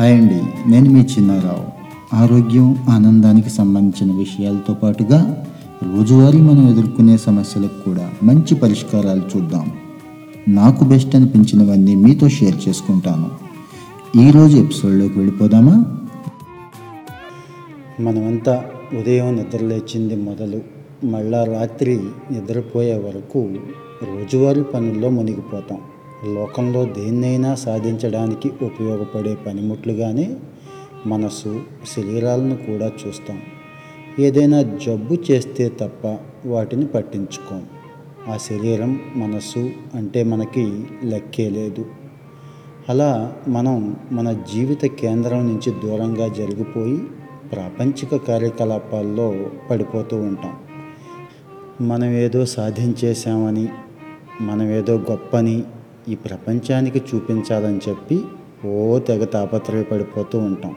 Hi అండి నేను మీ చిన్నారావు. ఆరోగ్యం ఆనందానికి సంబంధించిన విషయాలతో పాటుగా రోజువారీ మనం ఎదుర్కొనే సమస్యలకు కూడా మంచి పరిష్కారాలు చూద్దాం. నాకు బెస్ట్ అనిపించినవన్నీ మీతో షేర్ చేసుకుంటాను. ఈరోజు ఎపిసోడ్లోకి వెళ్ళిపోదామా? మనమంతా ఉదయం నిద్రలేచింది మొదలు మళ్ళా రాత్రి నిద్రపోయే వరకు రోజువారీ పనుల్లో మునిగిపోతాం. లోకంలో దేన్నైనా సాధించడానికి ఉపయోగపడే పనిముట్లుగానే మనసు శరీరాలను కూడా చూస్తాం. ఏదైనా జబ్బు చేస్తే తప్ప వాటిని పట్టించుకోం. ఆ శరీరం మనసు అంటే మనకి లెక్కే లేదు. అలా మనం మన జీవిత కేంద్రం నుంచి దూరంగా జరిగిపోయి ప్రాపంచిక కార్యకలాపాల్లో పడిపోతూ ఉంటాం. మనం ఏదో సాధించేశామని మనం ఏదో గొప్పని ఈ ప్రపంచానికి చూపించాలని చెప్పి ఓ తెగ తాపత్రయపడిపోతూ ఉంటాం.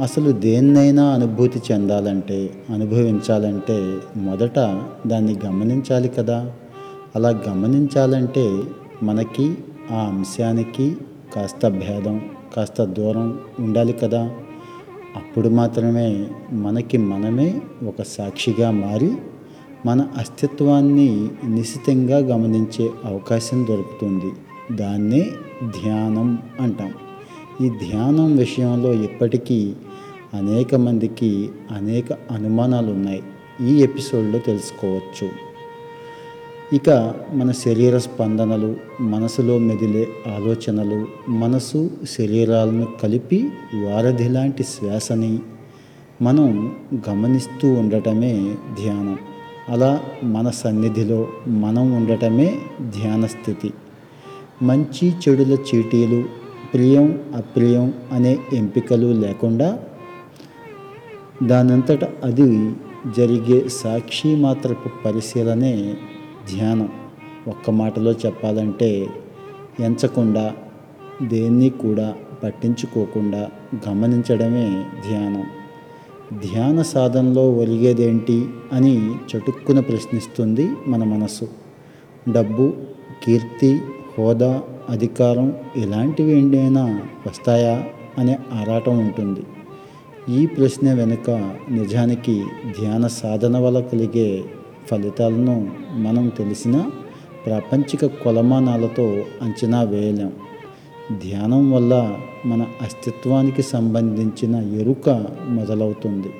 అసలు దేన్నైనా అనుభూతి చెందాలంటే అనుభవించాలంటే మొదట దాన్ని గమనించాలి కదా. అలా గమనించాలంటే మనకి ఆ అంశానికి కాస్త భేదం కాస్త దూరం ఉండాలి కదా. అప్పుడు మాత్రమే మనకి మనమే ఒక సాక్షిగా మారి మన అస్తిత్వాన్ని నిశితంగా గమనించే అవకాశం దొరుకుతుంది. దాన్నే ధ్యానం అంటాం. ఈ ధ్యానం విషయంలో ఇప్పటికీ అనేక మందికి అనేక అనుమానాలు ఉన్నాయి ఈ ఎపిసోడ్లో తెలుసుకోవచ్చు. ఇక మన శరీర స్పందనలు మనసులో మెదిలే ఆలోచనలు మనసు శరీరాలను కలిపి వారధి లాంటి శ్వాసని మనం గమనిస్తూ ఉండటమే ధ్యానం. అలా మన సన్నిధిలో మనం ఉండటమే ధ్యాన స్థితి. మంచి చెడుల చీటీలు ప్రియం అప్రియం అనే ఎంపికలు లేకుండా దానంతట అది జరిగే సాక్షి మాత్రపు పరిశీలనే ధ్యానం. ఒక్క మాటలో చెప్పాలంటే ఎంచకుండా దేన్ని కూడా పట్టించుకోకుండా గమనించడమే ధ్యానం. ధ్యాన సాధనలో ఒలిగేదేంటి అని చటుక్కున ప్రశ్నిస్తుంది మన మనసు డబ్బు కీర్తి హోదా అధికారం ఇలాంటివి ఏంటైనా వస్తాయా అనే ఆరాటం ఉంటుంది. ఈ ప్రశ్న వెనుక నిజానికి ధ్యాన సాధన వల్ల కలిగే ఫలితాలను మనం తెలిసిన ప్రాపంచిక కొలమానాలతో అంచనా వేయలేం. ధ్యానం వల్ల మన అస్తిత్వానికి సంబంధించిన ఎరుక మొదలవుతుంది.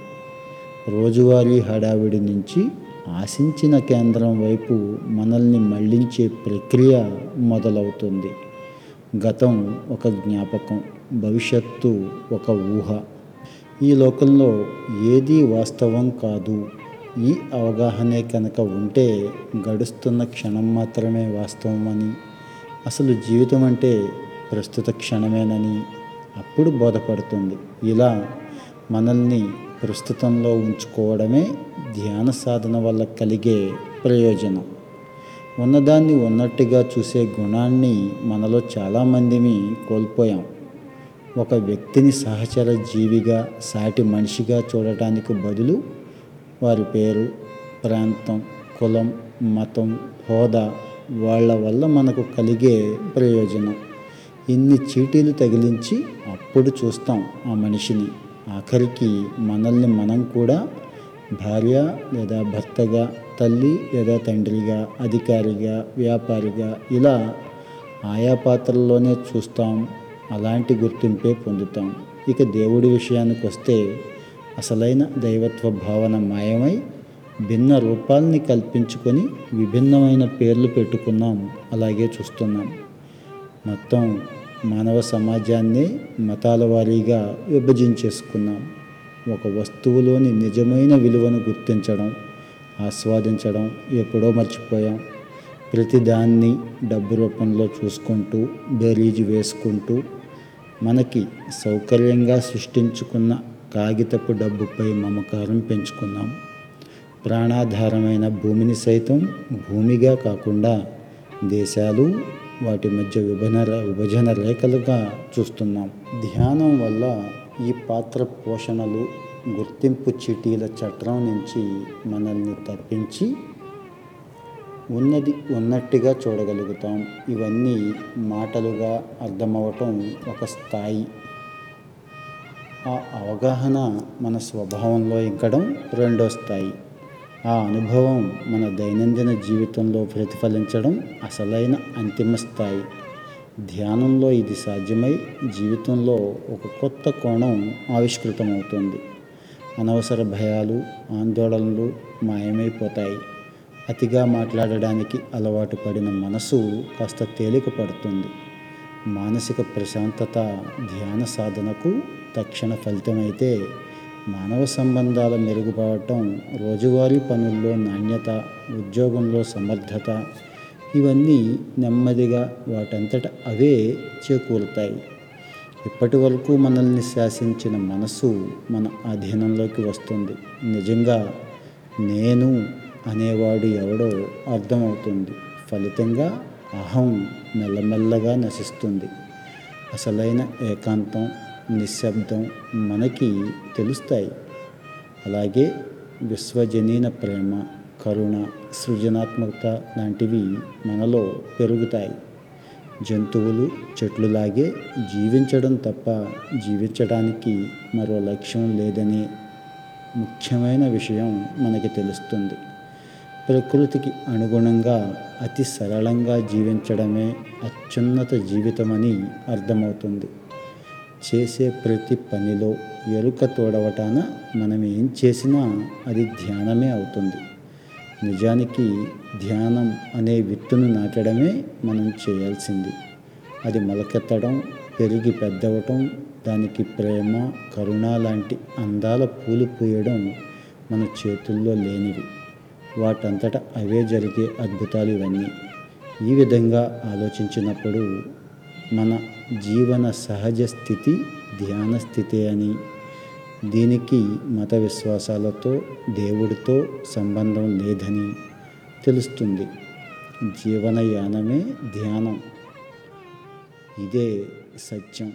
రోజువారీ హడావిడి నుంచి ఆశించిన కేంద్రం వైపు మనల్ని మళ్ళించే ప్రక్రియ మొదలవుతుంది. గతం ఒక జ్ఞాపకం భవిష్యత్తు ఒక ఊహ. ఈ లోకంలో ఏదీ వాస్తవం కాదు. ఈ అవగాహనే కనుక ఉంటే గడుస్తున్న క్షణం మాత్రమే వాస్తవం అని అసలు జీవితం అంటే ప్రస్తుత క్షణమేనని అప్పుడు బోధపడుతుంది. ఇలా మనల్ని ప్రస్తుతంలో ఉంచుకోవడమే ధ్యాన సాధన వల్ల కలిగే ప్రయోజనం. ఉన్నదాన్ని ఉన్నట్టుగా చూసే గుణాన్ని మనలో చాలామందిని కోల్పోయాం. ఒక వ్యక్తిని సహచర జీవిగా సాటి మనిషిగా చూడటానికి బదులు వారి పేరు ప్రాంతం కులం మతం హోదా వాళ్ళ వల్ల మనకు కలిగే ప్రయోజనం. ఇన్ని చీటీలు తగిలించి అప్పుడు చూస్తాం ఆ మనిషిని. ఆఖరికి మనల్ని మనం కూడా భార్య లేదా భర్తగా తల్లి లేదా తండ్రిగా అధికారిగా వ్యాపారిగా ఇలా ఆయా పాత్రల్లోనే చూస్తాం అలాంటి గుర్తింపే పొందుతాం. ఇక దేవుడి విషయానికి వస్తే అసలైన దైవత్వ భావన మాయమై భిన్న రూపాల్ని కల్పించుకొని విభిన్నమైన పేర్లు పెట్టుకున్నాం అలాగే చూస్తున్నాం. మొత్తం మానవ సమాజాన్ని మతాల వారీగా విభజించేసుకున్నాం. ఒక వస్తువులోని నిజమైన విలువను గుర్తించడం ఆస్వాదించడం ఎప్పుడో మర్చిపోయాం. ప్రతిదాన్ని డబ్బు రూపంలో చూసుకుంటూ బేరీజు వేసుకుంటూ మనకి సౌకర్యంగా సృష్టించుకున్న కాగితపు డబ్బుపై మమకారం పెంచుకున్నాం. ప్రాణాధారమైన భూమిని సైతం భూమిగా కాకుండా దేశాలు వాటి మధ్య విభజన విభజన రేఖలుగా చూస్తున్నాం. ధ్యానం వల్ల ఈ పాత్ర పోషణలు గుర్తింపు చీటీల చట్రం నుంచి మనల్ని తప్పించి ఉన్నది ఉన్నట్టుగా చూడగలుగుతాం. ఇవన్నీ మాటలుగా అర్థమవటం ఒక స్థాయి. ఆ అవగాహన మన స్వభావంలో ఇంకడం రెండో స్థాయి. ఆ అనుభవం మన దైనందిన జీవితంలో ప్రతిఫలించడం అసలైన అంతిమ స్థాయి. ధ్యానంలో ఇది సాధ్యమై జీవితంలో ఒక కొత్త కోణం ఆవిష్కృతమవుతుంది. అనవసర భయాలు ఆందోళనలు మాయమైపోతాయి. అతిగా మాట్లాడడానికి అలవాటు పడిన మనసు కాస్త తేలిక పడుతుంది మానసిక ప్రశాంతత ధ్యాన సాధనకు తక్షణ ఫలితమైతే మానవ సంబంధాల మెరుగుపడటం రోజువారీ పనుల్లో నాణ్యత ఉద్యోగంలో సమర్థత ఇవన్నీ నెమ్మదిగా వాటంతట అవే చేకూరుతాయి. ఇప్పటి వరకు మనల్ని శాసించిన మనసు మన అధీనంలోకి వస్తుంది. నిజంగా నేను అనేవాడు ఎవడో అర్థమవుతుంది. ఫలితంగా అహం మెల్లమెల్లగా నశిస్తుంది. అసలైన ఏకాంతం నిశ్శబ్దం మనకి తెలుస్తాయి. అలాగే విశ్వజనీన ప్రేమ కరుణ సృజనాత్మకత లాంటివి మనలో పెరుగుతాయి. జంతువులు చెట్లులాగే జీవించడం తప్ప జీవించడానికి మరో లక్ష్యం లేదని ముఖ్యమైన విషయం మనకి తెలుస్తుంది. ప్రకృతికి అనుగుణంగా అతి సరళంగా జీవించడమే అత్యున్నత జీవితమని అర్థమవుతుంది. చేసే ప్రతి పనిలో ఎరుక తోడవటాన మనం ఏం చేసినా అది ధ్యానమే అవుతుంది. నిజానికి ధ్యానం అనే విత్తును నాటడమే మనం చేయాల్సింది. అది మొలకెత్తడం పెరిగి పెద్దవటం దానికి ప్రేమ కరుణ లాంటి అందాల పూలు పూయడం మన చేతుల్లో లేనివి. వాటంతట అవే జరిగే అద్భుతాలు ఇవన్నీ. ఈ విధంగా ఆలోచించినప్పుడు మన జీవన సహజ స్థితి ధ్యాన స్థితి అని. దీనికి మత విశ్వాసాలతో దేవుడితో సంబంధం లేదని తెలుస్తుంది. జీవనయానమే ధ్యానం. ఇదే సత్యం.